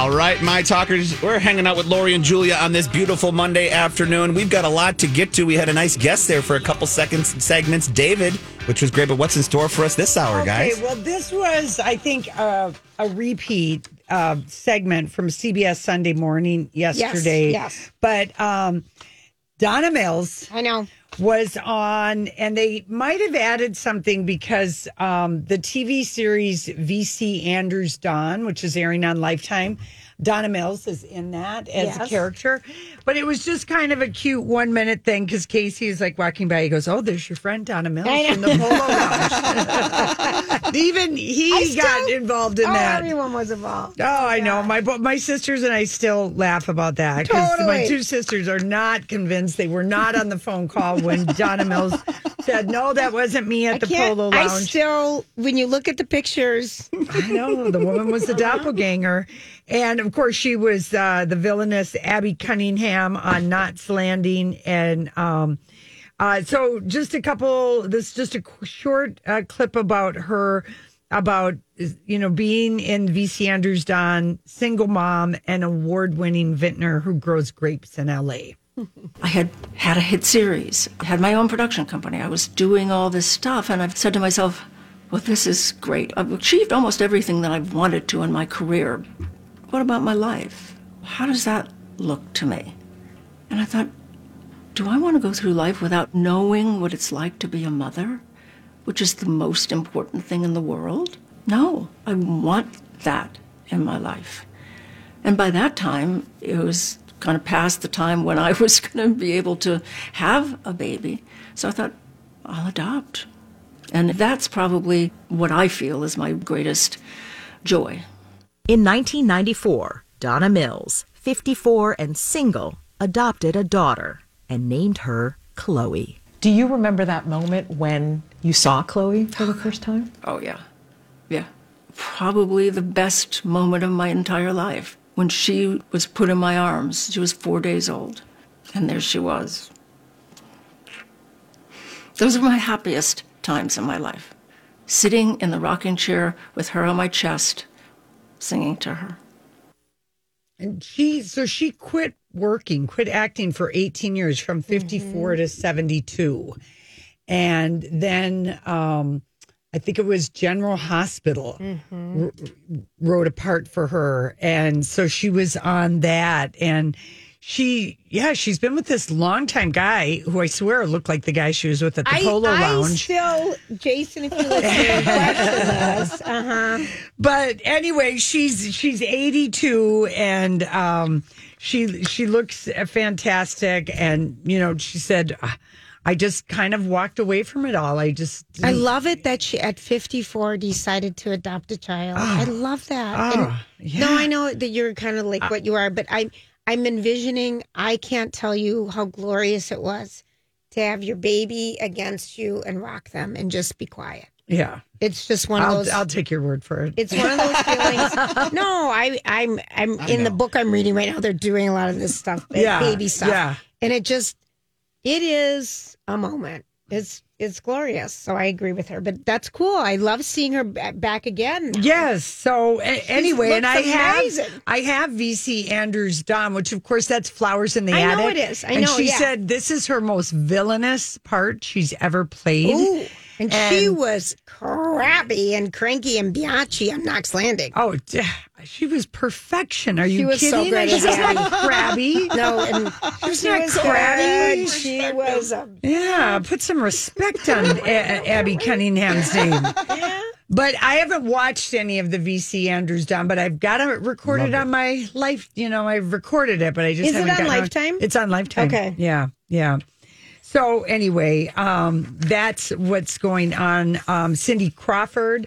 All right, my talkers, we're hanging out with Lori and Julia on this beautiful Monday afternoon. We've got a lot to get to. We had a nice guest there for a couple seconds segments, David, which was great. But what's in store for us this hour, guys? Well, this was, I think, uh, a repeat uh, segment from CBS Sunday Morning yesterday. yes. But um, Donna Mills I know. was on, and they might have added something because um, the TV series VC Andrews Dawn, which is airing on Lifetime, Donna Mills is in that as a character. But it was just kind of a cute one minute thing because Casey is like walking by. He goes, Oh, there's your friend Donna Mills in the polo lounge. Even he I got involved in oh, that. everyone was involved. Oh, I know. My my sisters and I still laugh about that because my two sisters are not convinced. They were not on the phone call when Donna Mills said, "No, that wasn't me at I the. Polo I still, when you look at the pictures, I know the woman was the doppelganger, and of course she was uh, the villainous Abby Cunningham on Knots Landing, and um, uh, so just a couple. This is just a short uh, clip about her, about you know being in VC Andrews Dawn, single mom, and award-winning vintner who grows grapes in L.A. I had had a hit series, had my own production company. I was doing all this stuff, and I've said to myself, well, this is great. I've achieved almost everything that I've wanted to in my career. What about my life? How does that look to me? And I thought, do I want to go through life without knowing what it's like to be a mother, which is the most important thing in the world? No, I want that in my life. And by that time, it was kind of past the time when I was going to be able to have a baby. So I thought, I'll adopt. And that's probably what I feel is my greatest joy. In 1994, Donna Mills, 54 and single, adopted a daughter and named her Chloe. Do you remember that moment when you saw Chloe for the first time? Oh, yeah. Yeah. Probably the best moment of my entire life. When she was put in my arms, she was four days old. And there she was. Those are my happiest times in my life. Sitting in the rocking chair with her on my chest, singing to her. And she, so she quit working, quit acting for 18 years from 54 to 72. And then um, I think it was General Hospital w- wrote a part for her. And so she was on that. And she, yeah, she's been with this longtime guy who I swear looked like the guy she was with at the I, Polo I Lounge. still, Jason, if you listen, question this. Uh huh. but anyway, she's she's 82 and um she she looks fantastic and you know she said "Ah, I just kind of walked away from it all. I just I love it that she, at 54, decided to adopt a child. I love that. oh, yeah. No, I know that you're kind of like what you are, but I, I'm envisioning. I can't tell you how glorious it was to have your baby against you and rock them and just be quiet. yeah. It's just one of I'll those. I'll take your word for it. it's one of those feelings. No, I, I'm, I'm in the book I'm reading right now. They're doing a lot of this stuff, Yeah, baby stuff, yeah. and it just, it is a moment. It's, it's glorious. So I agree with her, but that's cool. I love seeing her ba- back again. Yes. So a- anyway, and I amazing. have I have VC Andrews Dawn, which of course that's flowers in the I attic. know it is. I and know, she yeah. said this is her most villainous part she's ever played. Ooh. And, she was crappy and cranky and biatchy on Knots Landing. Oh, She was perfection. Are you She was so kidding? great She's as not crabby. No, and she not was crabby. good. She was a Yeah, put some respect on A- Abby Cunningham's name. Yeah. But I haven't watched any of the VC Andrews Dawn, but I've got it recorded on my life. You know, I've recorded it, but I just Is it haven't on gotten Lifetime? It's on Lifetime. Okay. Yeah, yeah. So anyway, um, that's what's going on. Um, Cindy Crawford,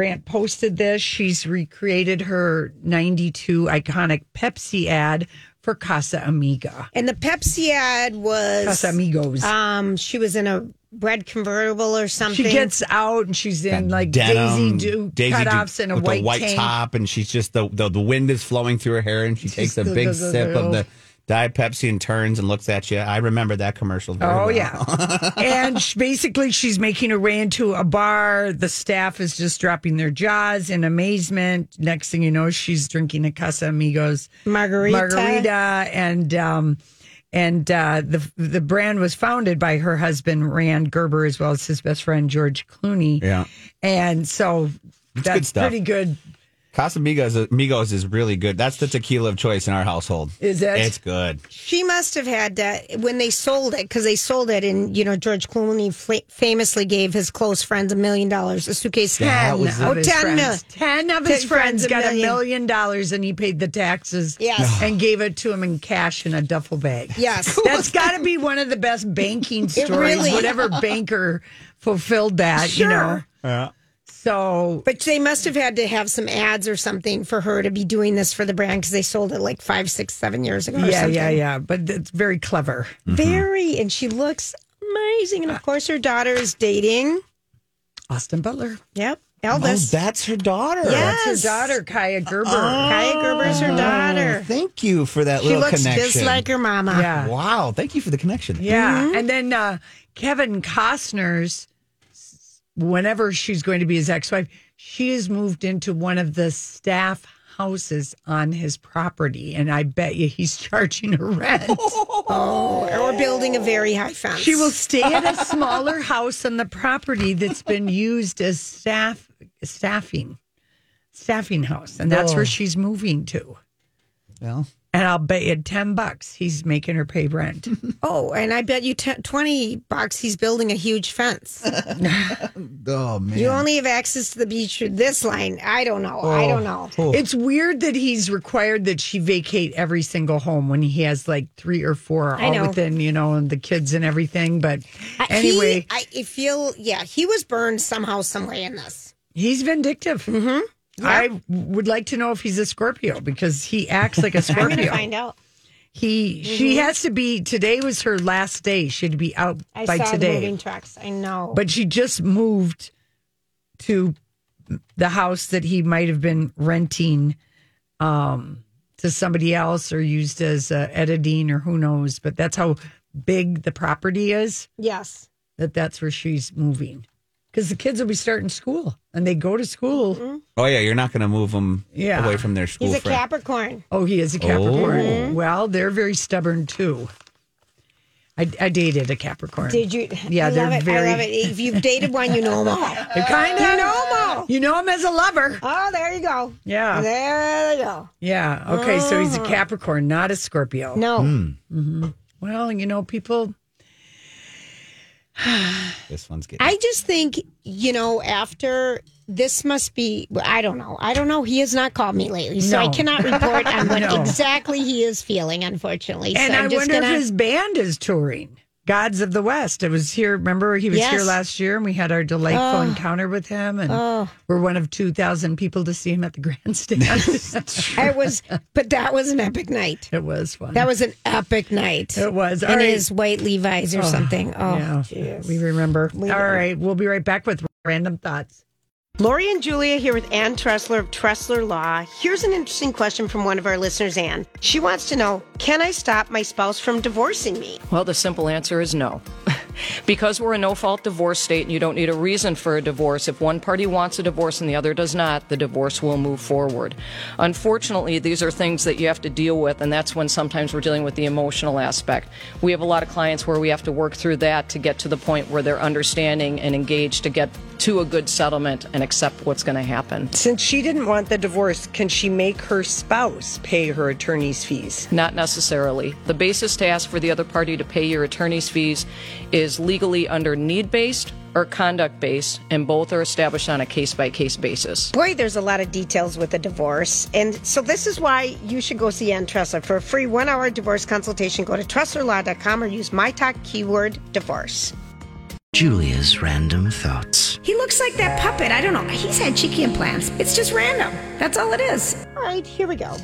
Grant posted this. She's recreated her '92 iconic Pepsi ad for Casa Amiga. And the Pepsi ad was Casamigos. um she was in a red convertible or something. She gets out and she's in like Denim, Daisy Duke Daisy Duke cutoffs and a with white, the white tank. top, and she's just the, the the wind is flowing through her hair, and she takes a go, big go, go, sip go. of the Diet Pepsi and turns and looks at you. I remember that commercial. Very Oh well. yeah, and she, basically she's making her way into a bar. The staff is just dropping their jaws in amazement. Next thing you know, she's drinking a Casamigos Margarita. margarita, and um, and uh, the the brand was founded by her husband Rand Gerber as well as his best friend George Clooney. Yeah. and so good that's stuff. pretty good. Casamigos Amigos is really good. That's the tequila of choice in our household. Is it? It's good. She must have had that when they sold it because they sold it, and you know George Clooney fla- famously gave his close friends a million dollars, a suitcase. That Ten was of Oh, his 10 friends. Ten of his 10 friends friends, got a million. million dollars, and he paid the taxes. Yes. and gave it to him in cash in a duffel bag. Yes. that's got to be one of the best banking stories. really- Whatever banker fulfilled that, you know. Yeah. So But they must have had to have some ads or something for her to be doing this for the brand because they sold it like five, six, seven years ago. or yeah, something. yeah, yeah. But it's very clever. Very, and she looks amazing. And of course, her daughter is dating. Austin Butler. Yep, Oh, Elvis. that's her daughter. Yes. That's her daughter, Kaia Gerber. Kaia Gerber's her daughter. Thank you for that She little looks connection. just like her mama. Yeah. Wow. Thank you for the connection. Yeah. And then uh, Kevin Costner's, whenever she's going to be his ex wife, she has moved into one of the staff houses on his property. And I bet you he's charging her rent. Oh, or building a very high fence. she will stay at a smaller house on the property that's been used as staff staffing staffing house. And that's where oh. she's moving to. Well, And I'll bet you 10 bucks he's making her pay rent. Oh, and I bet you t- 20 bucks he's building a huge fence. oh man. You only have access to the beach through this line. I don't know. I don't know. It's weird that he's required that she vacate every single home when he has like three or four I all know. within, you know, and the kids and everything. But I- anyway, he, I I feel, yeah, he was burned somehow, some way in this. he's vindictive. Mm-hmm. I would like to know if he's a Scorpio because he acts like a I'm going to Scorpio. find out. He she has to be today was her last day. She had to be out I by saw the today. moving trucks. I know. But she just moved to the house that he might have been renting um, to somebody else or used as uh, editing or who knows. But that's how big the property is. yes. That that's where she's moving because the kids will be starting school and they go to school. Mm-hmm. Oh yeah, you're not going to move them Yeah. away from their school He's a friend. Capricorn. Oh, he is a Capricorn. Oh. Well, they're very stubborn too. I, I dated a Capricorn. Did you? Yeah, I they're love it. very- I love it. If you've dated one, you know them all. They're kind of You know 'em all. You know him as a lover. Oh, there you go. Yeah. There you go. Yeah. Okay. So he's a mm. Capricorn, not a Scorpio. No. Hmm. Mm-hmm. Well, you know, people. This one's getting. I just think, you know, after this must be, I don't know. I don't know. He has not called me lately. So I cannot report on what No. exactly he is feeling, unfortunately. And so I I'm just wonder gonna, if his band is touring. Gods of the West. It was here. Remember, he was Yes. here last year, and we had our delightful oh. encounter with him, and Oh. we're one of two thousand people to see him at the grandstand. it was, but that was an epic night. it was fun. That was an epic night. It was. All In right. his white Levi's or oh, something. Oh, yeah, we remember. We All right, we'll be right back with random thoughts. Lori and Julia here with Ann Tressler of Tressler Law. Here's an interesting question from one of our listeners, Ann. She wants to know Can I stop my spouse from divorcing me? Well, the simple answer is no. because we're a no fault divorce state and you don't need a reason for a divorce, if one party wants a divorce and the other does not, the divorce will move forward. Unfortunately, these are things that you have to deal with, and that's when sometimes we're dealing with the emotional aspect. We have a lot of clients where we have to work through that to get to the point where they're understanding and engaged to get to a good settlement and accept what's going to happen. Since she didn't want the divorce, can she make her spouse pay her attorney's fees? Not necessarily. The basis to ask for the other party to pay your attorney's fees is legally under need based or conduct based, and both are established on a case by case basis. Boy, there's a lot of details with a divorce. And so this is why you should go see Ann Tressler. For a free one hour divorce consultation, go to TresslerLaw.com or use my talk keyword divorce. Julia's random thoughts. He looks like that puppet. I don't know. He's had cheeky implants. It's just random. That's all it is. All right, here we go.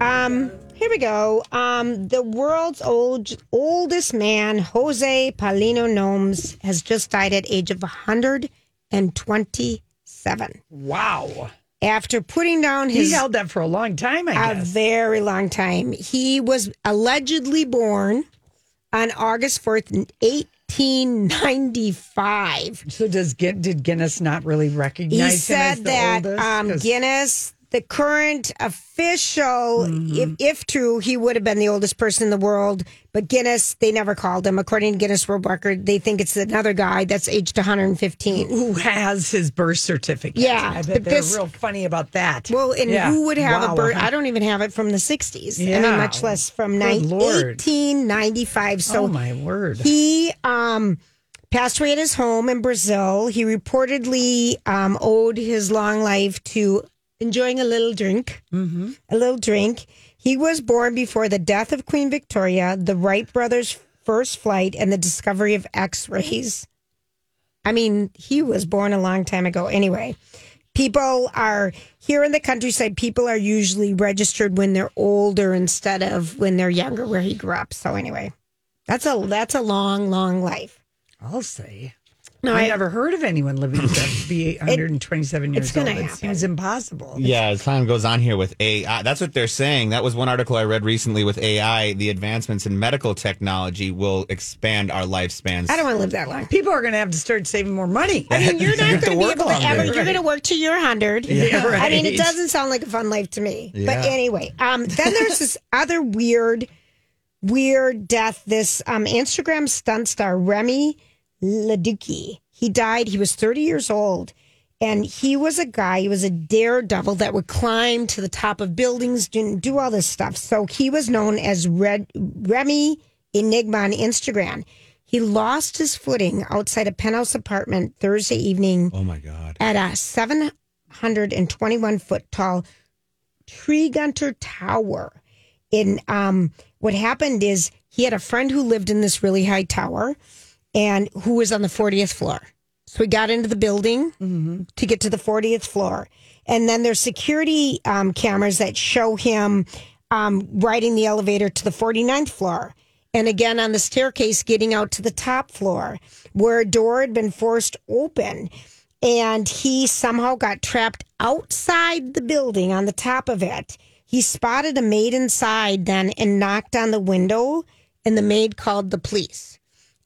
Um, here we go. Um, the world's old oldest man, Jose Paulino Gomes, has just died at age of 127. Wow. After putting down He his held that for a long time, I a guess. A very long time. He was allegedly born on August 4th, 1895. So does did Guinness not really recognize He said that oldest? um, Guinness, the current official, Mm-hmm. if, if true, he would have been the oldest person in the world. But Guinness, they never called him. According to Guinness World Record, they think it's another guy that's aged 115. who has his birth certificate? Yeah, I bet they're this- real funny about that. Well, and Yeah. who would have Wow. a birth? I don't even have it from the 60s. I Yeah. mean, much less from ni- 1895. So oh my word! He um, passed away at his home in Brazil. He reportedly um, owed his long life to enjoying a little drink. Mm-hmm. A little drink. He was born before the death of Queen Victoria, the Wright brothers' first flight, and the discovery of X rays. I mean, he was born a long time ago. Anyway, people are here in the countryside. People are usually registered when they're older instead of when they're younger, where he grew up. So anyway, that's a that's a long, long life. I'll say. No, I, I- never heard of anyone living to be 127 years old. it's gonna. It happen. seems impossible. Yeah, as time goes on here with AI, that's what they're saying. That was one article I read recently with AI. The advancements in medical technology will expand our lifespans. I don't want to live that long. People are going to have to start saving more money. I mean, you're not going to be work able to longer. ever. You're going to work to you're 100. Yeah, I mean, it doesn't sound like a fun life to me. But anyway, um, then there's this other weird, weird death. This um, Instagram stunt star Remy Leduc. He died. He was 30 years old. And he was a guy, he was a daredevil that would climb to the top of buildings, do, do all this stuff. So he was known as Red, Remy Enigma on Instagram. He lost his footing outside a penthouse apartment Thursday evening Oh my God. at a 721 foot tall Tregunter Tower. In um, what happened is he had a friend who lived in this really high tower, and who was on the 40th floor. So he got into the building to get to the 40th floor, and then there's security um, cameras that show him um, riding the elevator to the 49th floor. And again on the staircase, getting out to the top floor where a door had been forced open and he somehow got trapped outside the building on the top of it. He spotted a maid inside then and knocked on the window, and the maid called the police.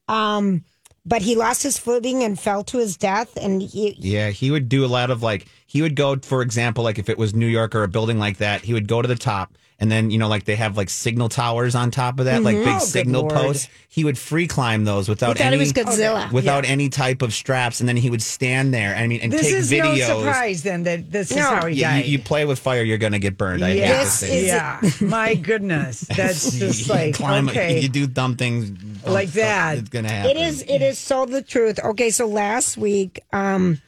Um, but he lost his footing and fell to his death. And he, Yeah, he would do a lot of like he would go, for example, like if it was New York or a building like that, he would go to the top and then you know like they have like signal towers on top of that, like big Oh, signal posts. He would free climb those without thought any it was Godzilla. without any type of straps, and then he would stand there. I mean, and This take is videos. no surprise then that this is how he Yeah, died. you, you play with fire, you're gonna get burned. I hate to yeah, say yeah. My goodness, that's just you like climb, okay. you do dumb things dumb Like stuff, that. It's gonna happen. It is. It is so the truth. Okay, so last week, um,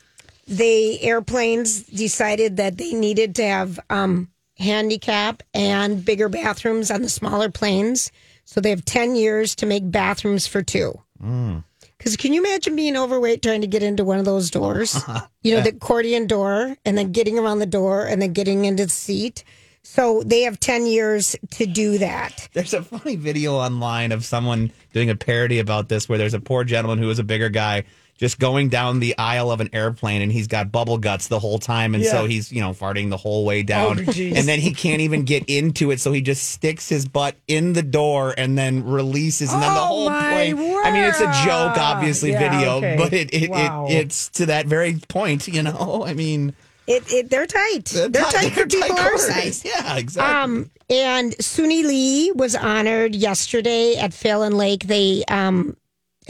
the airplanes decided that they needed to have um, handicap and bigger bathrooms on the smaller planes. So they have ten years to make bathrooms for two. Mm. Because can you imagine being overweight trying to get into one of those doors? You know, the accordion door, and then getting around the door, and then getting into the seat. So they have ten years to do that. There's a funny video online of someone doing a parody about this where there's a poor gentleman who is a bigger guy just going down the aisle of an airplane and he's got bubble guts the whole time. And so he's you know farting the whole way down. Oh, and then he can't even get into it. So he just sticks his butt in the door and then releases. And then the Oh, whole my plane I mean it's a joke obviously Yeah, video okay. but it, it, Wow. it it's to that very point you know? I mean It, it they're tight. They're, tight, for they're people tight our size. yeah exactly. Um, and Suni Lee was honored yesterday at Phalen Lake. They um,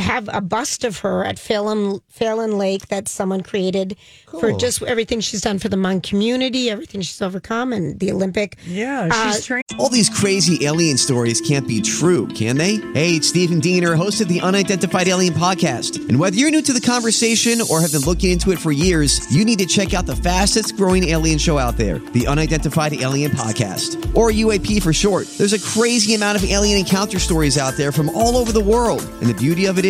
have a bust of her at Phalen, Phalen Lake that someone created for just everything she's done for the Hmong community, everything she's overcome, and the Olympic. Yeah, Uh, trained. All these crazy alien stories can't be true, can they? Hey, it's Stephen Diener, host of the Unidentified Alien Podcast. And whether you're new to the conversation or have been looking into it for years, you need to check out the fastest growing alien show out there, the Unidentified Alien Podcast, or UAP for short. There's a crazy amount of alien encounter stories out there from all over the world. And the beauty of it is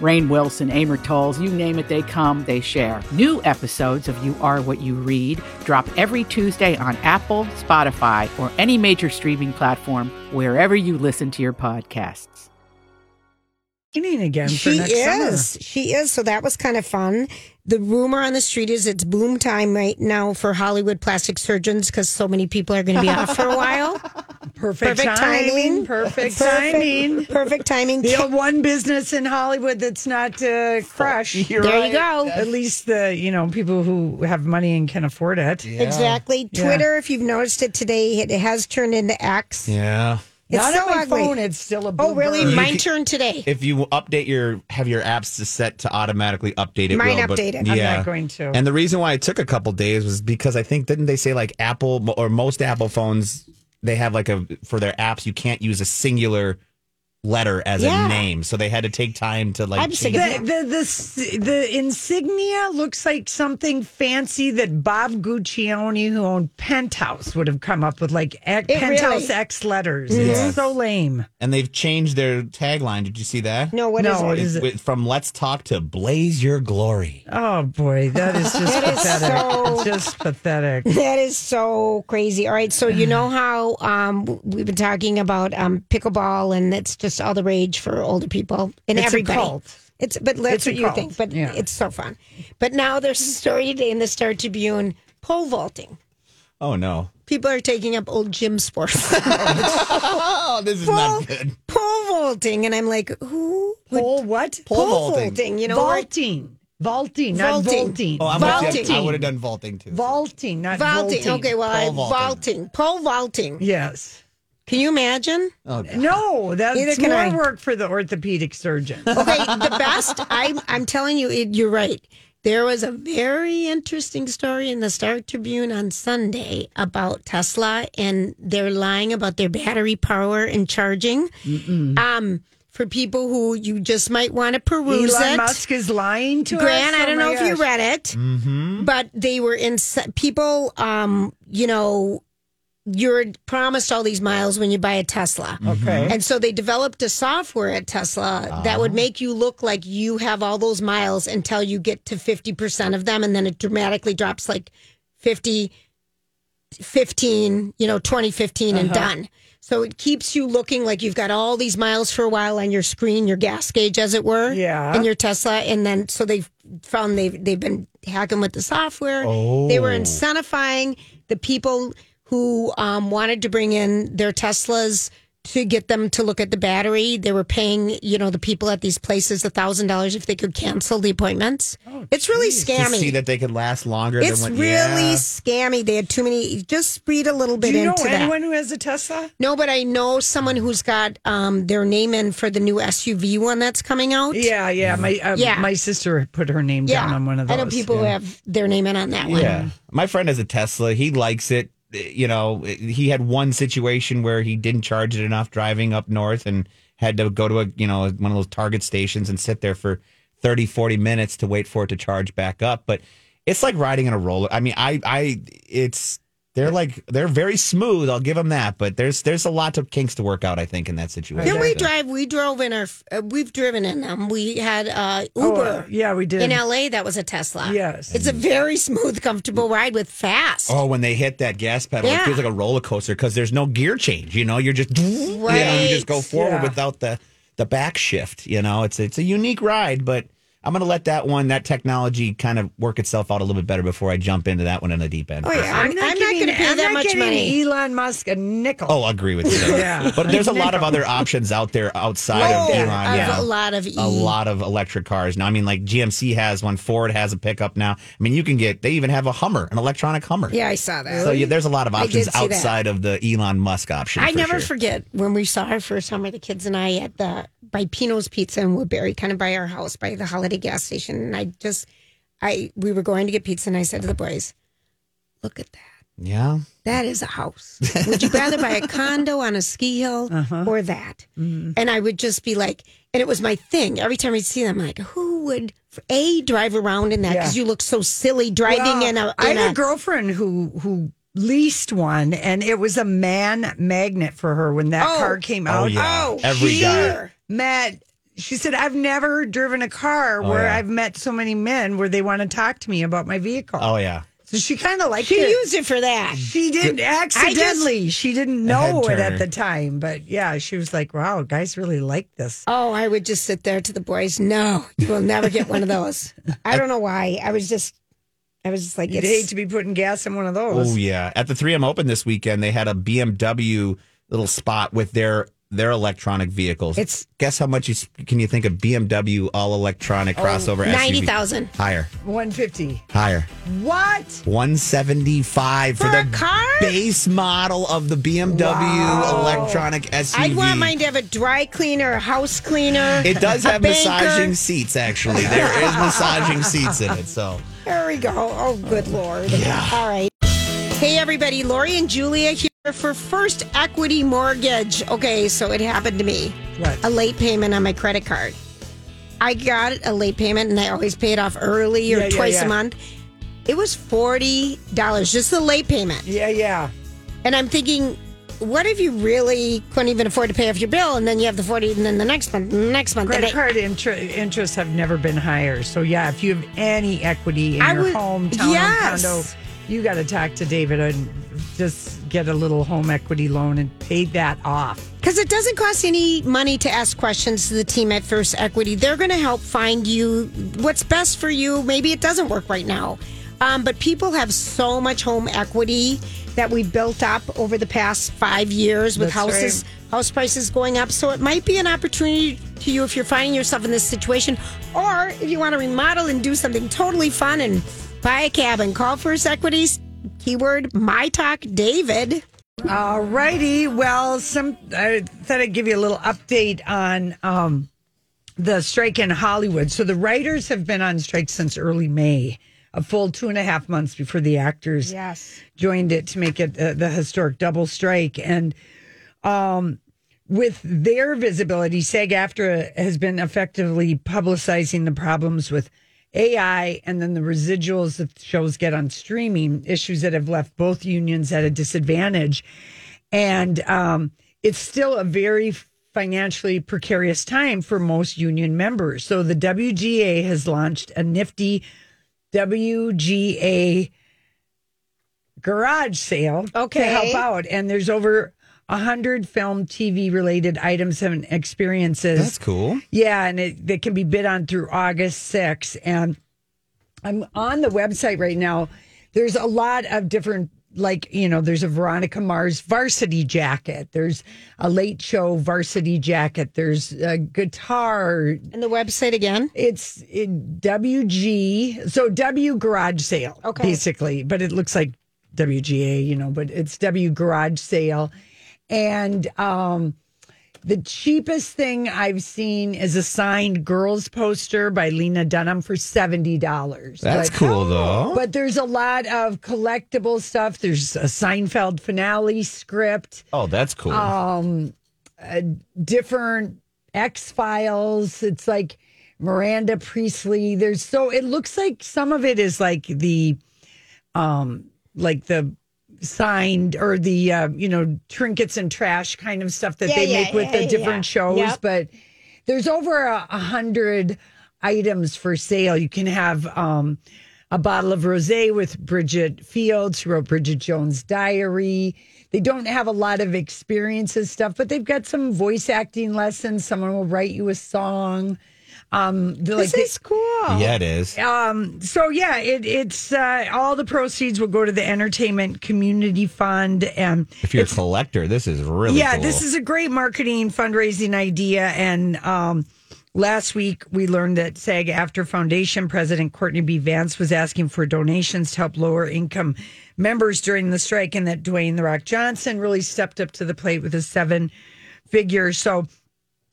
Rainn Wilson, Amor Towles, you name it, they come, they share. New episodes of You Are What You Read drop every Tuesday on Apple, Spotify, or any major streaming platform wherever you listen to your podcasts. Training again for She next is. summer. She is. So that was kind of fun. The rumor on the street is it's boom time right now for Hollywood plastic surgeons because so many people are going to be off for a while. Perfect, Perfect timing. timing. Perfect, Perfect- timing. Perfect timing. The one business in Hollywood that's not uh, crush. You're There you go. At least the you know people who have money and can afford it. Exactly. Yeah. Twitter, if you've noticed it today, it has turned into X. Yeah. It's Not so on my ugly. phone. It's still a. Oh, really? You Mine can- turned today. If you update your have your apps to set to automatically update it, Mine will, but- updated. I'm not going to. And the reason why it took a couple days was because I think didn't they say like Apple or most Apple phones they have like a for their apps you can't use a singular letter as Yeah. a name, so they had to take time to like. I'm change the, the, the the insignia looks like something fancy that Bob Guccione, who owned Penthouse, would have come up with, like X, Penthouse really- X letters. Yes. It's so lame. And they've changed their tagline. Did you see that? No, what is No, it? what is it? With- From Let's Talk to Blaze Your Glory. Oh boy, that is just That is pathetic. so- Just pathetic. That is so crazy. All right, so you know how um, we've been talking about um, pickleball, and it's just all the rage for older people and It's a everybody. cult. It's but that's It's what you cult. think. But Yeah. it's so fun. But now there's a story today in the Star Tribune: pole vaulting. Oh no. People are taking up old gym sports. oh, this is not good. pole vaulting, and I'm like, who? Pole what? Pole, vaulting. You know, where- vaulting. Vaulting, not Vaulting. vaulting. Oh, I'm Vaulting. With. I would have done vaulting too. Vaulting, not vaulting. vaulting. Okay, well, I Pole vaulting. vaulting. Pole vaulting. Yes. Can you imagine? Oh, God. No, that's Neither can more I. work for the orthopedic surgeon. Okay, the best. I'm I'm telling you, it, you're right. There was a very interesting story in the Star Tribune on Sunday about Tesla, and they're lying about their battery power and charging. Um, for people who you just might want to peruse Elon it. Musk is lying to Grant, us. I Oh don't my know if you read it, Mm-hmm. but they were in people. Um, you know, you're promised all these miles when you buy a Tesla. Okay. And so they developed a software at Tesla that would make you look like you have all those miles until you get to 50% of them. And then it dramatically drops like 50, 15, you know, 2015 and Uh-huh. done. So it keeps you looking like you've got all these miles for a while on your screen, your gas gauge, as it were. Yeah. In your Tesla. And then, so they've found they've, they've been hacking with the software. They were Oh. incentivizing the people who um, wanted to bring in their Teslas to get them to look at the battery. They were paying, you know, the people at these places a thousand dollars if they could cancel the appointments. it's really scammy. To scammy. see that they could last longer it's than what really yeah. scammy. They had too many. Just read a little bit Do you know into that. anyone who has a Tesla? No, but I know someone who's got um, their name in for the new SUV one that's coming out. Yeah, yeah. My uh, Yeah. my sister put her name Yeah, down on one of those. I know people who have their name in on that one. Yeah. My friend has a Tesla. He likes it. You know, he had one situation where he didn't charge it enough driving up north and had to go to a, you know, one of those Target stations and sit there for 30, 40 minutes to wait for it to charge back up. But it's like riding in a roller. I mean, I, I, it's, they're like, they're very smooth. I'll give them that. But there's, there's a lot of kinks to work out, I think, in that situation. Didn't we drive? We drove in our. Uh, we've driven in them. We had uh, Uber. Oh, uh, yeah, we did. In LA, that was a Tesla. Yes. It's a very smooth, comfortable ride with fast. Oh, when they hit that gas pedal, Yeah. it feels like a roller coaster because there's no gear change. You know, you're just you know, you just go forward Yeah. without the the back shift. You know, it's it's a unique ride, but I'm going to let that one, that technology, kind of work itself out a little bit better before I jump into that one in the deep end. Oh, yeah. I'm, I'm not going to pay I'm that not much money. Elon Musk a nickel. Oh, I agree with you. Yeah. But there's a lot of other options out there outside Oh, of Elon. of yeah. a lot of E. a lot of electric cars now. I mean, like GMC has one, Ford has a pickup now. I mean, you can get. They even have a Hummer, an electronic Hummer. Yeah, I saw that. So yeah, there's a lot of options see that. outside of the Elon Musk option. I for never sure. forget when we saw our first Hummer, the kids and I at the by Pino's Pizza in Woodbury, kind of by our house, by the holiday gas station. And I just, I we were going to get pizza, and I said to the boys, "Look at that." Yeah. That is a house. Would you rather buy a condo on a ski hill Uh-huh. or that? Mm-hmm. And I would just be like, and it was my thing. Every time I see them, I'm like, who would a drive around in that? Because Yeah. you look so silly driving Well, in a. I In had a a girlfriend who who leased one, and it was a man magnet for her when that Oh. car came Oh, out. yeah. Oh, Every she guy. met. She said, "I've never driven a car Oh, where yeah. I've met so many men where they want to talk to me about my vehicle." Oh yeah. So she kind of liked she it. She used it for that. She didn't accidentally. she didn't know it at the time, but yeah, she was like, "Wow, guys really like this." Oh, I would just sit there to the boys. No, you will never get one of those. I don't know why. I was just, I was just like, You'd hate to be putting gas in one of those. Oh yeah. At the 3M Open this weekend, they had a BMW little spot with their their electronic vehicles. It's- guess how much you can you think of BMW all electronic oh, crossover SUV? 90,000. higher, One fifty. higher. What? 175 for, For the car? base model of the BMW electronic SUV. I'd want mine to have a dry cleaner, a house cleaner. It does have massaging seats. Actually, there is massaging seats in it. So There we go. Oh, good lord. Yeah. All right. Hey, everybody. Lori and Julia here for First Equity Mortgage. Okay, so it happened to me. What? A late payment on my credit card. I got a late payment and I always pay it off early or Yeah, yeah, twice yeah. a month. It was $40, just the late payment. Yeah, yeah. And I'm thinking, what if you really couldn't even afford to pay off your bill and then you have the 40 and then the next month, the next month. Credit I- card inter- interests have never been higher. So yeah, if you have any equity in I your would- home, town, yes. condo, you got to talk to David and just get a little home equity loan and pay that off. Because it doesn't cost any money to ask questions to the team at First Equity. They're going to help find you what's best for you. Maybe it doesn't work right now. Um, but people have so much home equity that we built up over the past five years with That's houses, house prices going up. So it might be an opportunity to you if you're finding yourself in this situation, or if you want to remodel and do something totally fun and buy a cabin. Call First Equities. Keyword My Talk David. All righty. Well, some I thought I'd give you a little update on um, the strike in Hollywood. So the writers have been on strike since early May, a full two and a half months before the actors Yes. joined it to make it uh, the historic double strike. And um, with their visibility, SAG AFTRA has been effectively publicizing the problems with AI and then the residuals that shows get on streaming, issues that have left both unions at a disadvantage. And um, it's still a very financially precarious time for most union members. So the WGA has launched a nifty WGA garage sale Okay. to help out. And there's over a hundred film, TV related items and experiences. that's cool. Yeah, and it, they can be bid on through August 6th. And I'm on the website right now. There's a lot of different, like, you know, there's a Veronica Mars varsity jacket. There's a late show varsity jacket. There's a guitar. And the website again? It's it, WG, so W garage sale, Okay. basically, but it looks like WGA, you know, but it's W garage sale. And um, the cheapest thing I've seen is a signed girls poster by Lena Dunham for seventy dollars. That's cool though. But there's a lot of collectible stuff. There's a Seinfeld finale script, Oh, that's cool. um, uh, different X Files. It's like Miranda Priestly. There's so it looks like some of it is like the, um, like the signed or the uh, you know trinkets and trash kind of stuff that Yeah, they yeah, make with the different shows. Yep. But there's over a, a hundred items for sale. You can have um, a bottle of rosé with Bridget Fields, who wrote Bridget Jones' Diary. They don't have a lot of experiences stuff, but they've got some voice acting lessons. Someone will write you a song. Um, they're This like is cool. Yeah, it is. um, so yeah, it, it's uh, all the proceeds will go to the Entertainment Community Fund, and If you're a collector, this is really yeah, cool. this is a great marketing fundraising idea. And um, last week we learned that SAG AFTRA Foundation President Courtney B. Vance was asking for donations to help lower income members during the strike, and that Dwayne the Rock Johnson really stepped up to the plate with a seven figure. So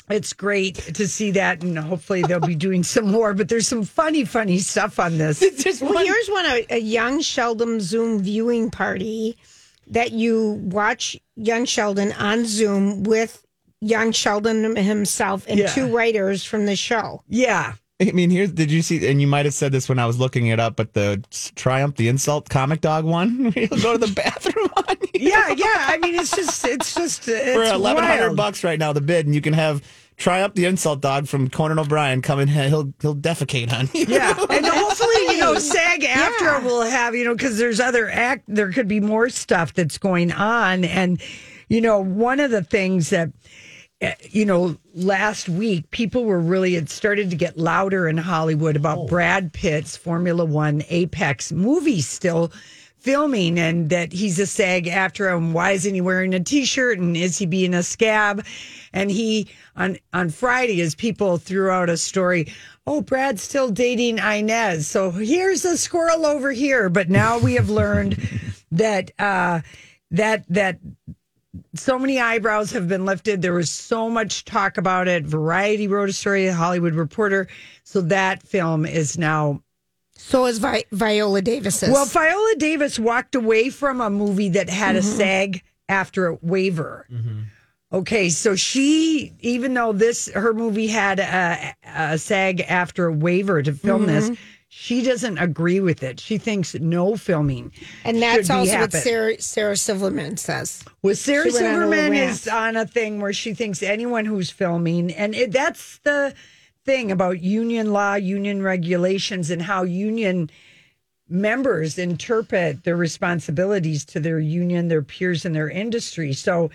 it's great to see that, and hopefully they'll be doing some more. But there's some funny, funny stuff on this. well, here's one a, a young Sheldon Zoom viewing party that you watch young Sheldon on Zoom with young Sheldon himself and Yeah. two writers from the show. Yeah. I mean, here's did you see? And you might have said this when I was looking it up, but the Triumph, the insult comic dog one, he'll go to the bathroom on you. yeah, yeah. I mean, it's just, it's just, it's for eleven hundred bucks right now. The bid, and you can have Triumph, the insult dog from Conan O'Brien, come in. He'll he'll defecate on you. Yeah, and hopefully, you know, SAG AFTRA will have, you know, because there's other act, there could be more stuff that's going on, and you know, one of the things that. Eh, You know, last week people were really it started to get louder in Hollywood about Brad Pitt's Formula One Apex movie still filming and that he's a SAG AFTRA him. why isn't he wearing a t-shirt and is he being a scab? And he on on Friday as people threw out a story, oh Brad's still dating Inez. So here's a squirrel over here. But now we have learned that uh that that so many eyebrows have been lifted. There was so much talk about it. Variety wrote a story, Hollywood Reporter. So that film is now So is Vi- Viola Davis. well, Viola Davis walked away from a movie that had a Mhm. SAG AFTRA waiver. Okay, so she, even though this her movie had a, a SAG AFTRA waiver to film this, Mhm. She doesn't agree with it. She thinks no filming, and that's also what. Sarah, Sarah Silverman says. With Sarah went on Silverman is on a thing where she thinks anyone who's filming, and it, that's the thing about union law, union regulations, and how union members interpret their responsibilities to their union, their peers and their industry. So,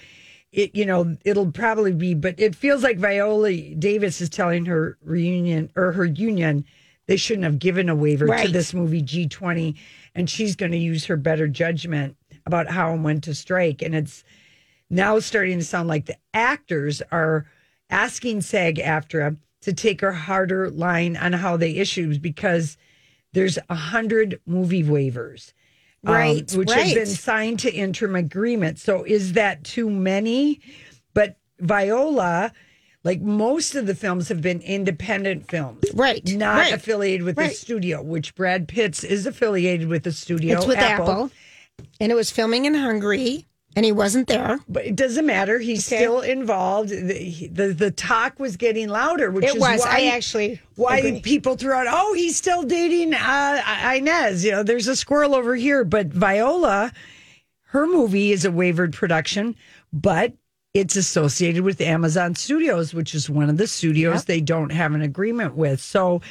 it you know it'll probably be, but it feels like Viola Davis is telling her reunion or her union they shouldn't have given a waiver Right. to this movie G twenty, and she's going to use her better judgment about how and when to strike, and it's now starting to sound like the actors are asking SAG AFTRA to take a harder line on how they issue because there's a hundred movie waivers, um, Right, which have been signed to interim agreements. So is that too many? But Viola, like most of the films have been independent films, right? Not right, affiliated with the studio, which Brad Pitts is affiliated with the studio. It's with Apple. and it was filming in Hungary, and he wasn't there. But it doesn't matter. He's Okay. still involved. The, the the talk was getting louder, which It is was. why I actually why agree. people threw out, oh, he's still dating uh, Inez. You know, there's a squirrel over here. But Viola, her movie is a wavered production, but it's associated with Amazon Studios, which is one of the studios Yep. they don't have an agreement with. So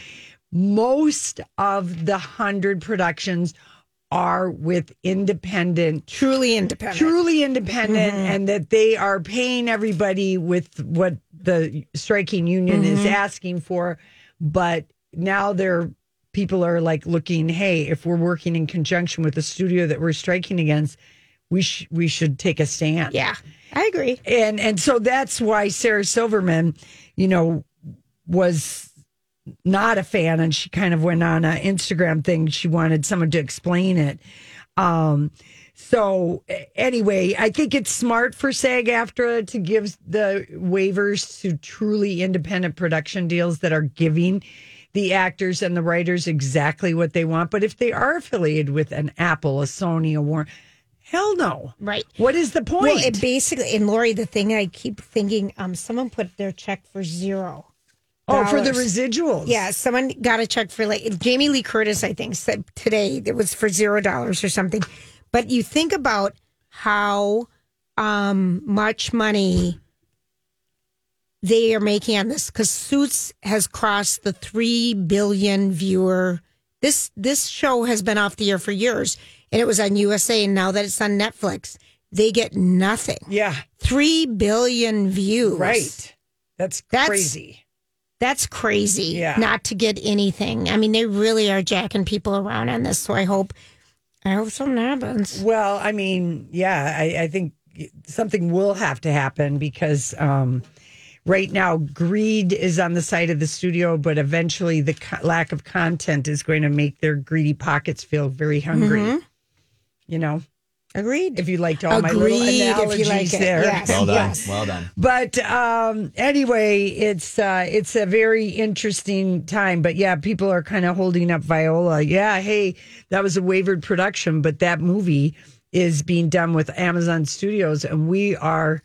most of the hundred productions are with independent, truly independent, truly independent, Mhm. and that they are paying everybody with what the striking union is Mhm. asking for. But now they're people are like looking, hey, if we're working in conjunction with the studio that we're striking against, we sh- we should take a stand. Yeah, I agree. And and so that's why Sarah Silverman, you know, was not a fan and she kind of went on an Instagram thing. She wanted someone to explain it. Um so anyway, I think it's smart for SAG AFTRA to give the waivers to truly independent production deals that are giving the actors and the writers exactly what they want. But if they are affiliated with an Apple, a Sony, a Warner, hell no. Right. What is the point? Well, it basically, and Lori, the thing I keep thinking, um, someone put their check for zero. Oh, for the residuals. Yeah, someone got a check for like Jamie Lee Curtis, I think, said today it was for zero dollars or something. But you think about how um, much money they are making on this because Suits has crossed the three billion viewer. This this show has been off the air for years, and it was on USA, and now that it's on Netflix, they get nothing. Yeah, three billion views. Right. That's, That's crazy. That's crazy. Yeah. Not to get anything. I mean, they really are jacking people around on this. So I hope, I hope something happens. Well, I mean, yeah, I, I think something will have to happen because um, right now greed is on the side of the studio, but eventually the co- lack of content is going to make their greedy pockets feel very hungry. Mhm. You know, agreed. If you liked all my little Agreed, if you analogies like there, Yes. Well done. Yes. Well done. But um, anyway, it's uh, it's a very interesting time. But yeah, people are kind of holding up Viola. Yeah, hey, that was a wavered production, but that movie is being done with Amazon Studios, and we are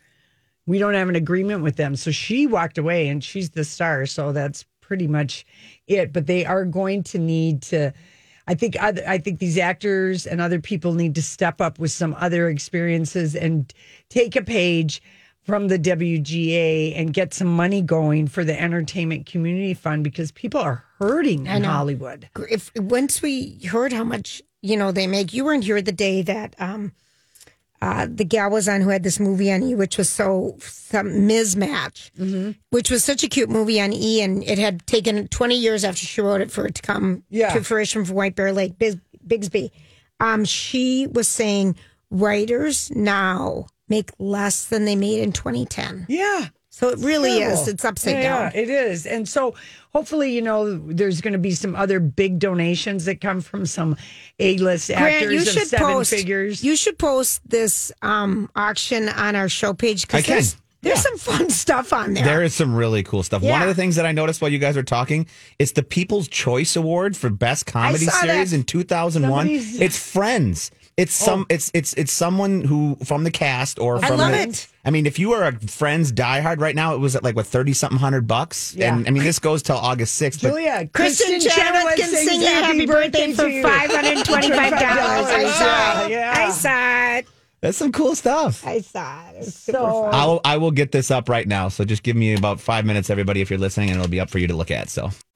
we don't have an agreement with them. So she walked away, and she's the star. So that's pretty much it. But they are going to need to. I think other, I think these actors and other people need to step up with some other experiences and take a page from the WGA and get some money going for the Entertainment Community Fund because people are hurting in. Hollywood. If once we heard how much you know they make, you weren't here the day that um, uh, the gal was on who had this movie on E, which was so some mismatch, Mm-hmm. which was such a cute movie on E, and it had taken twenty years after she wrote it for it to come Yeah. to fruition for White Bear Lake, Bis- Bigsby. Um, she was saying writers now make less than they made in 2010. Yeah. So it really Terrible. is. It's upside Yeah, down. it is. And so hopefully, you know, there's going to be some other big donations that come from some A-list actors Grant, you of should seven post. figures. You should post this um, auction on our show page because can. there's there's some fun stuff on there. There is some really cool stuff. One of the things that I noticed while you guys were talking is the People's Choice Award for Best Comedy Series that. in 2001. Somebody's- It's Friends. It's oh. some. It's it's it's someone who from the cast or I from. love the- it. I mean, if you are a Friends diehard right now, it was at like what thirty something hundred bucks. Yeah. And I mean, this goes till August sixth. But Julia, Kristin Chenoweth can sing you happy birthday for to you. five hundred and twenty-five dollars. I saw it. Yeah. I saw it. that's some cool stuff. I saw it. It was super So- fun. I'll, I will get this up right now. So just give me about five minutes, everybody, if you're listening, and it'll be up for you to look at. So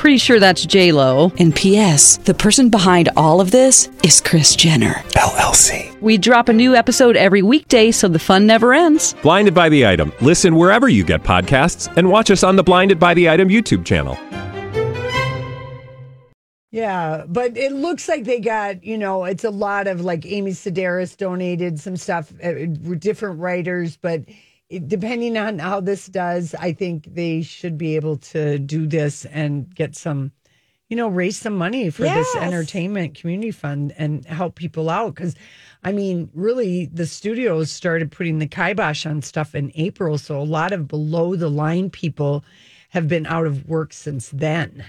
Pretty sure that's J Lo. And P.S. The person behind all of this is Kris Jenner LLC. We drop a new episode every weekday, so the fun never ends. Blinded by the item. Listen wherever you get podcasts, and watch us on the Blinded by the Item YouTube channel. Yeah, but it looks like they got, you know, it's a lot of like Amy Sedaris donated some stuff, uh, different writers, but it, depending on how this does, I think they should be able to do this and get some, you know, raise some money for this entertainment community fund and help people out. Cause I mean, really, the studios started putting the kibosh on stuff in April. So a lot of below the line people have been out of work since then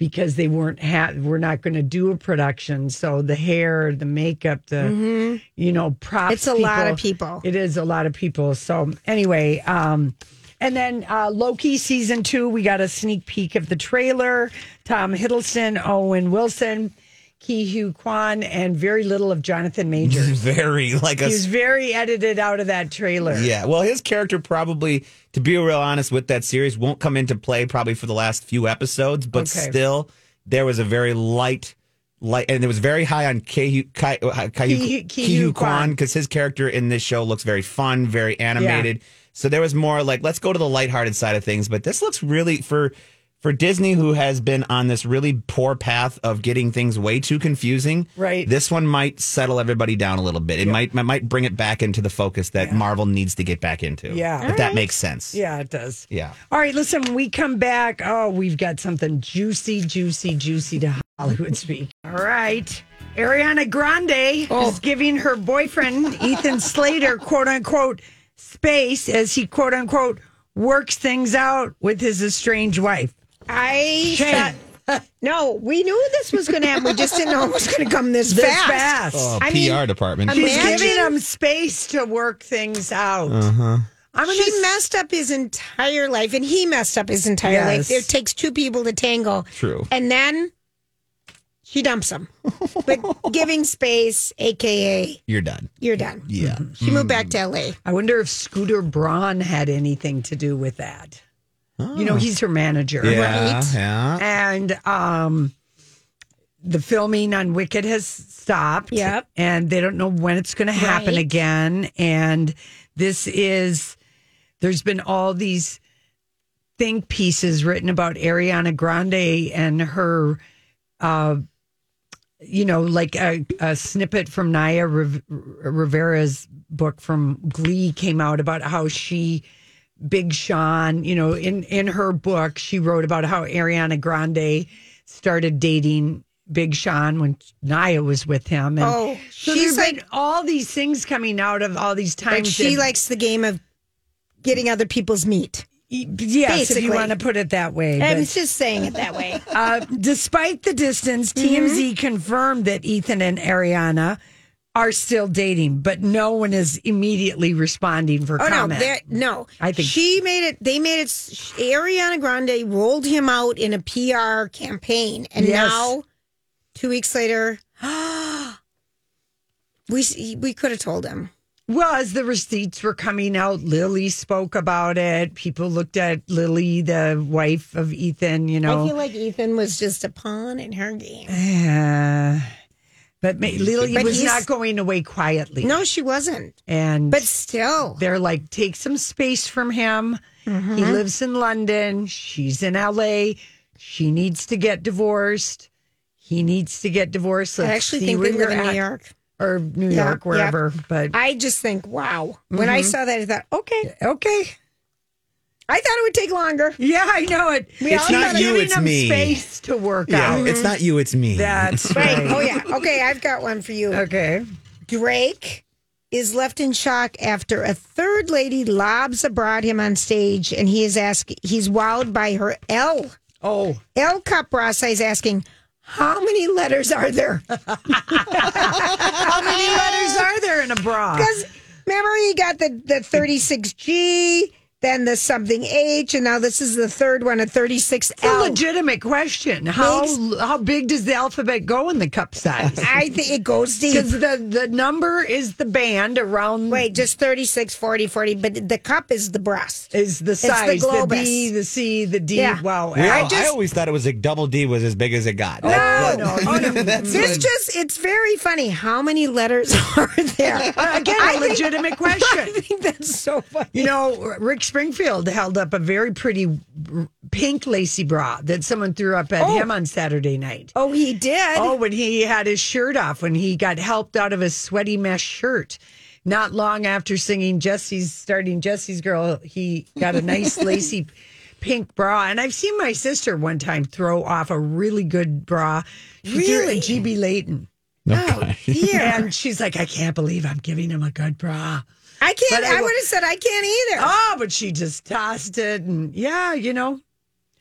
because they weren't ha- we're not going to do a production so the hair the makeup the you know props Mm-hmm. It's a lot of people. it is a lot of people so anyway um and then uh, Loki season two, we got a sneak peek of the trailer. Tom Hiddleston, Owen Wilson, Ke Huy Quan, and very little of Jonathan Majors. very like a He's very edited out of that trailer. Yeah, well, his character probably, to be real honest with that series, won't come into play probably for the last few episodes, but Okay. still, there was a very light, light, and it was very high on Kai, uh, Ki- Kehu Ki- Kehu Kwan. Kwan because his character in this show looks very fun, very animated. So there was more like, let's go to the lighthearted side of things. But this looks really for for Disney, who has been on this really poor path of getting things way too confusing. Right. This one might settle everybody down a little bit. It might might might bring it back into the focus that Marvel needs to get back into. Yeah. if that makes sense. Yeah, it does. Yeah. All right, listen, when we come back, oh, we've got something juicy, juicy, juicy to Hollywood speak. All right. Ariana Grande Oh. is giving her boyfriend, Ethan Slater, quote unquote, space as he, quote unquote, works things out with his estranged wife. I Shame. thought, no, we knew this was going to happen. We just didn't know it was going to come this, This fast. fast. Oh, I PR mean, department. She's Imagine- giving him space to work things out. Uh-huh. I'm gonna She messed up his entire life, and he messed up his entire Yes. life. It takes two people to tangle. True. And then she dumps him. but giving space, aka You're done. you're done. Yeah. She moved back to LA. I wonder if Scooter Braun had anything to do with that. You know, he's her manager. Yeah, right? yeah. And um, the filming on Wicked has stopped. Yep. And they don't know when it's going to happen Right. again. And this is, there's been all these think pieces written about Ariana Grande and her, uh, you know, like a, a snippet from Naya Riv- Rivera's book from Glee came out about how she, Big Sean, you know, in in her book, she wrote about how Ariana Grande started dating Big Sean when Naya was with him. And Oh, so she's there's been like- all these things coming out of all these times. But she that- likes the game of getting other people's meat. yes, if you basically. want to put it that way. I'm but- just saying it that way. Uh, despite the distance, TMZ confirmed that Ethan and Ariana are still dating, but no one is immediately responding for Oh comment. they're- no. I think- she made it. They made it. Ariana Grande rolled him out in a PR campaign, and Yes. now, two weeks later, we we could have told him. Well, as the receipts were coming out, Lily spoke about it. People looked at Lily, the wife of Ethan, you know, I feel like Ethan was just a pawn in her game. Uh, but ma- Lily But was he's- not going away quietly. No, she wasn't. And But still, they're like, take some space from him. He Mhm. lives in London. She's in LA. She needs to get divorced. He needs to get divorced. I Let's actually see think where they live you're in New at. York. or New Yeah, York, wherever. But I just think, wow. When I Mhm. saw that, I thought, okay, okay. I thought it would take longer. Yeah, I know it. We It's all not you, giving it's them me. space to work Yeah, out. it's not you, it's me. That's Right. right. Oh yeah. Okay, I've got one for you. Okay. Drake is left in shock after a third lady lobs abroad him on stage, and he is asking. He's wowed by her L. Oh, L cup bra size asking, "How many letters are there?" How many letters are there in a bra? Because remember, he got the the thirty six G, then the something H, and now this is the third one, a thirty six It's a L. legitimate question. How Makes- how big does the alphabet go in the cup size? I think it goes deep. Because the, the number is the band around Wait, just 36, 40, 40, but the cup is the breast. is the It's the size. The, globus. B, the C, the D. Yeah. Wow. We all- I I, just- always thought it was like double D was as big as it got. No, That- no, that- no. that's This what- just, it's very funny. How many letters are there? Again, a I think- legitimate question. I think that's so funny. You know, Rick Springfield held up a very pretty pink lacy bra that someone threw up at Oh. him on Saturday night. Oh, he did? Oh, when he had his shirt off, when he got helped out of his sweaty mesh shirt. Not long after singing Jesse's, starting Jesse's Girl, he got a nice lacy pink bra. And I've seen my sister one time throw off a really good bra. She threw it Really? GB Layton. Oh, dear. And she's like, I can't believe I'm giving him a good bra. I can't, I I, would have said I can't either. Oh, but she just tossed it, and yeah, you know.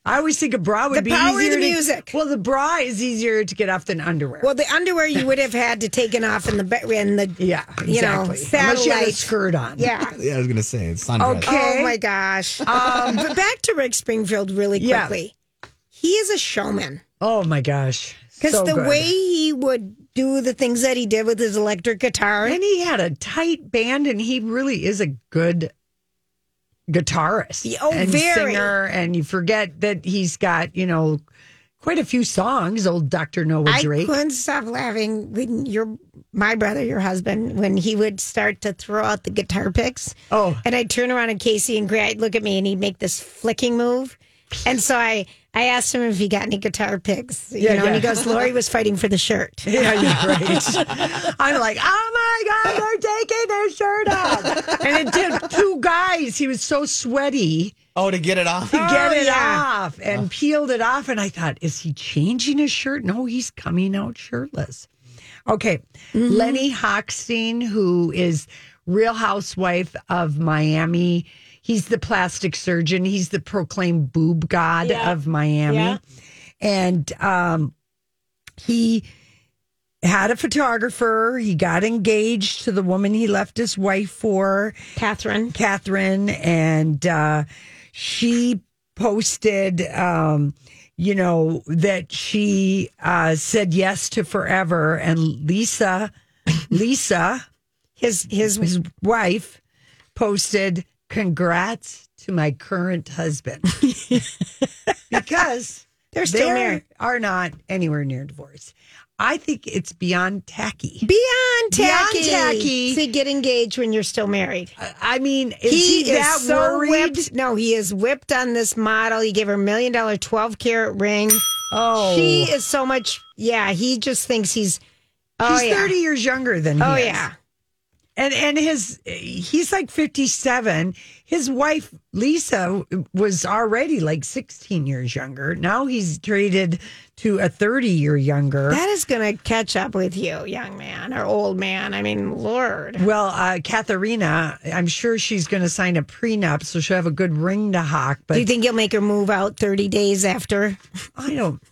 I always think a bra would The be power of easier the to- music. well, the bra is easier to get off than underwear. Well, the underwear you would have had to taken off in the, be- in the yeah, you know, exactly. Unless you had a skirt on. yeah. yeah, I was gonna say it's sundress. Okay. Oh my gosh. Um, but back to Rick Springfield really Yeah. quickly. He is a showman. Oh my gosh. Because So the good. way he would do the things that he did with his electric guitar. and he had a tight band, and he really is a good guitarist Oh, and very. singer. And you forget that he's got you know quite a few songs. Old Doctor Noah Drake. I couldn't stop laughing when your my brother, your husband, when he would start to throw out the guitar picks. Oh. And I'd turn around and Casey and Greg would look at me and he'd make this flicking move. And so I I asked him if he got any guitar picks. You Yeah, know, and he goes, Lori was fighting for the shirt. Yeah, yeah, right. I'm like, oh my God, they're taking their shirt off. And it did two guys. He was so sweaty Oh, to get it off. to get Oh, it yeah. off and peeled it off. And I thought, is he changing his shirt? No, he's coming out shirtless. Okay. Mm-hmm. Lenny Hochstein, who is Real Housewife of Miami. He's the plastic surgeon. He's the proclaimed boob god Yeah. of Miami. Yeah. And um, he had a photographer. He got engaged to the woman he left his wife for, Catherine. Catherine, and uh, she posted, um, you know, that she uh, said yes to forever, and Lisa, Lisa, His his his wife, posted congrats to my current husband because They're still they married. are not anywhere near divorce. I think it's beyond tacky. Beyond Beyond tacky. tacky. To get engaged when you're still married. Uh, I mean, is he, he, is that so worried? whipped. No, he is whipped on this model. He gave her a million dollar, 12 carat ring. Oh, She is so much. Yeah, he just thinks he's. Oh, He's yeah. 30 years younger than he Oh, is. yeah. And and his he's like 57. His wife Lisa was already like 16 years younger. Now he's traded to a 30 year younger. That is going to catch up with you, young man or old man. I mean, Lord. well, uh, Katharina, I'm sure she's going to sign a prenup, so she'll have a good ring to hawk. But Do you think you'll make her move out 30 days after? I don't,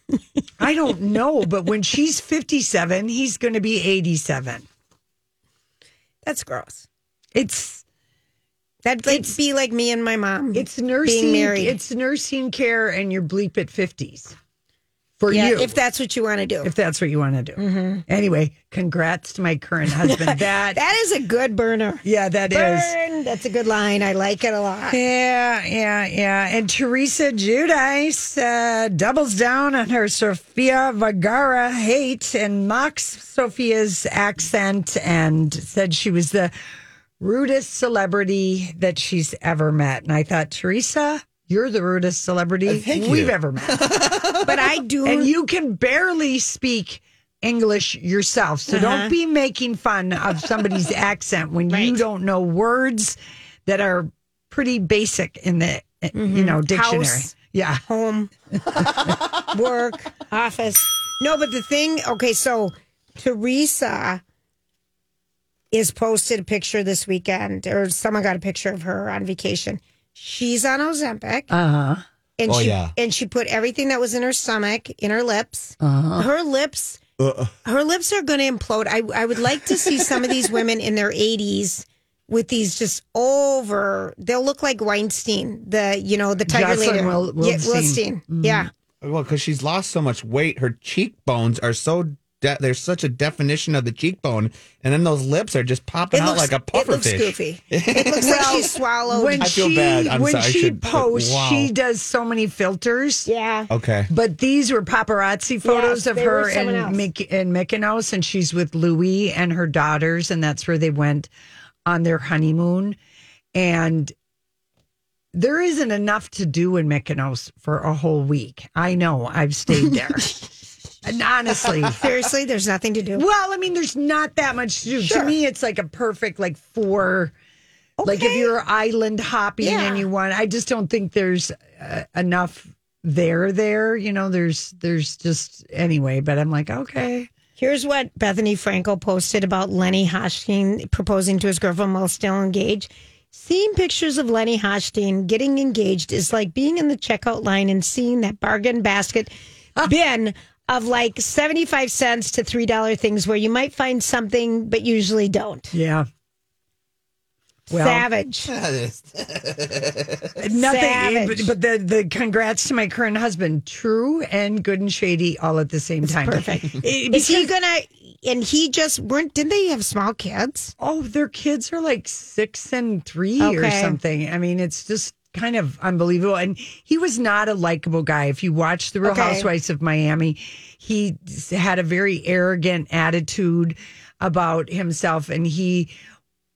I don't know. But when she's 57, he's going to be 87. That's gross. It's That'd like be like me and my mom. It's nursing. Being married. It's nursing care, and you're bleep at fifties for yeah, you. if that's what you want to do. if that's what you want to do. Mhm. Anyway, congrats to my current husband. That that is a good burner. yeah, that is. Burn. That's a good line. I like it a lot. Yeah, yeah, yeah. And Teresa Giudice uh, doubles down on her Sofia Vergara hate and mocks Sofia's accent and said she was the rudest celebrity that she's ever met. And I thought, Teresa, you're the rudest celebrity thank we've you. ever met. But I do. and you can barely speak English yourself. So Uh-huh. don't be making fun of somebody's accent when you don't know words that are pretty basic in the uh, you know dictionary. Mm-hmm. House. Yeah. home, work, office. No, but the thing, okay, so Teresa is posted a picture this weekend, or someone got a picture of her on vacation. She's on Ozempic, Uh huh. and Oh, she yeah. and she put everything that was in her stomach in her lips. Uh-huh. Her lips, her lips are going to implode. I I would like to see some of these women in their eighties. With these just over, they'll look like Weinstein, the you know the tiger Jocelyn leader, Wil- Yeah, Wilstein. Wilstein. Mm-hmm. yeah. Well, because she's lost so much weight, her cheekbones are so. De- there's such a definition of the cheekbone, and then those lips are just popping out like a puffer it looks fish. goofy. It looks like she swallowed. When I feel she bad. I'm when sorry. I she should- posts, wow. she does so many filters. yeah. Okay. But these were paparazzi photos Yes, of her were in, someone. Myk- in Mykonos, and she's with Louis and her daughters, and that's where they went on their honeymoon. And there isn't enough to do in Mykonos for a whole week. I know, I've stayed there. and honestly, Seriously, there's nothing to do. well, I mean, there's not that much to do. Sure. To me, it's like a perfect like four. Like if Okay. you're island hopping Yeah. and you want, I just don't think there's uh, enough there. There, you know, there's there's just anyway. But I'm like, okay, Here's what Bethenny Frankel posted about Lenny Hochstein proposing to his girlfriend while still engaged. Seeing pictures of Lenny Hochstein getting engaged is like being in the checkout line and seeing that bargain basket bin of like 75 cents to $3 things where you might find something but usually don't. yeah, Well- Savage. nothing. Eh, Savage. But, but the the congrats to my current husband, true and good and shady, all at the same time. Perfect. It- eh, Is he gonna? And he just weren't. Didn't they have small kids? Oh, their kids are like six and three or something. I mean, it's just kind of unbelievable. And he was not a likable guy. If you watch The Real Okay. Housewives of Miami, he had a very arrogant attitude about himself. And he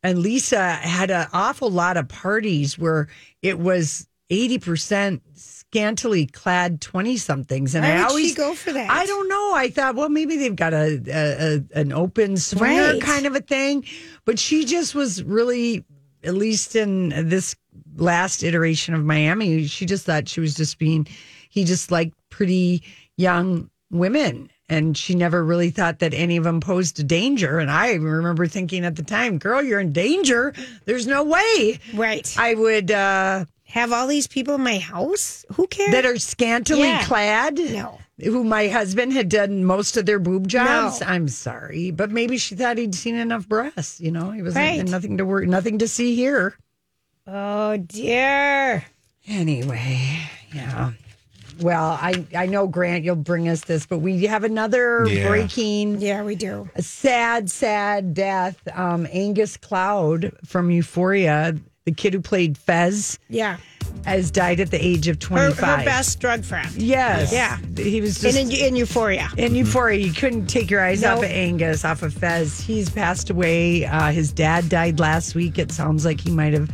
and Lisa had an awful lot of parties where it was 80% scantily clad 20 somethings. And Why I always go for that? I don't know. I thought, well, maybe they've got a, a, a an open swinger Right. kind of a thing, but she just was really, at least in this last iteration of Miami, she just thought she was just being. He just liked pretty young women. And she never really thought that any of them posed a danger. And I remember thinking at the time, girl, you're in danger. There's no way. Right. I would uh, Have all these people in my house? Who cares? that are scantily Yeah. clad. No. Who my husband had done most of their boob jobs. No. I'm sorry, but maybe she thought he'd seen enough breasts. You know, he was Right. nothing to worry, nothing to see here. Oh dear. Anyway, yeah. Well, I I know Grant, you'll bring us this, but we have another Yeah. breaking, Yeah, we do. a sad, sad death. Um, Angus Cloud from Euphoria the kid who played Fez, Yeah. has died at the age of Her, 25. her best drug friend. Yes. Yeah. He was just in, in Euphoria. in Euphoria. You couldn't take your eyes Nope. off of Angus, off of Fez. He's passed away. Uh, his dad died last week. It sounds like he might have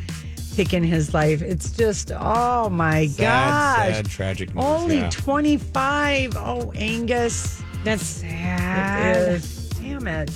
taken his life. It's just, oh my Sad, gosh. sad, tragic news. Only yeah. 25. Oh, Angus. That's sad. Damn it.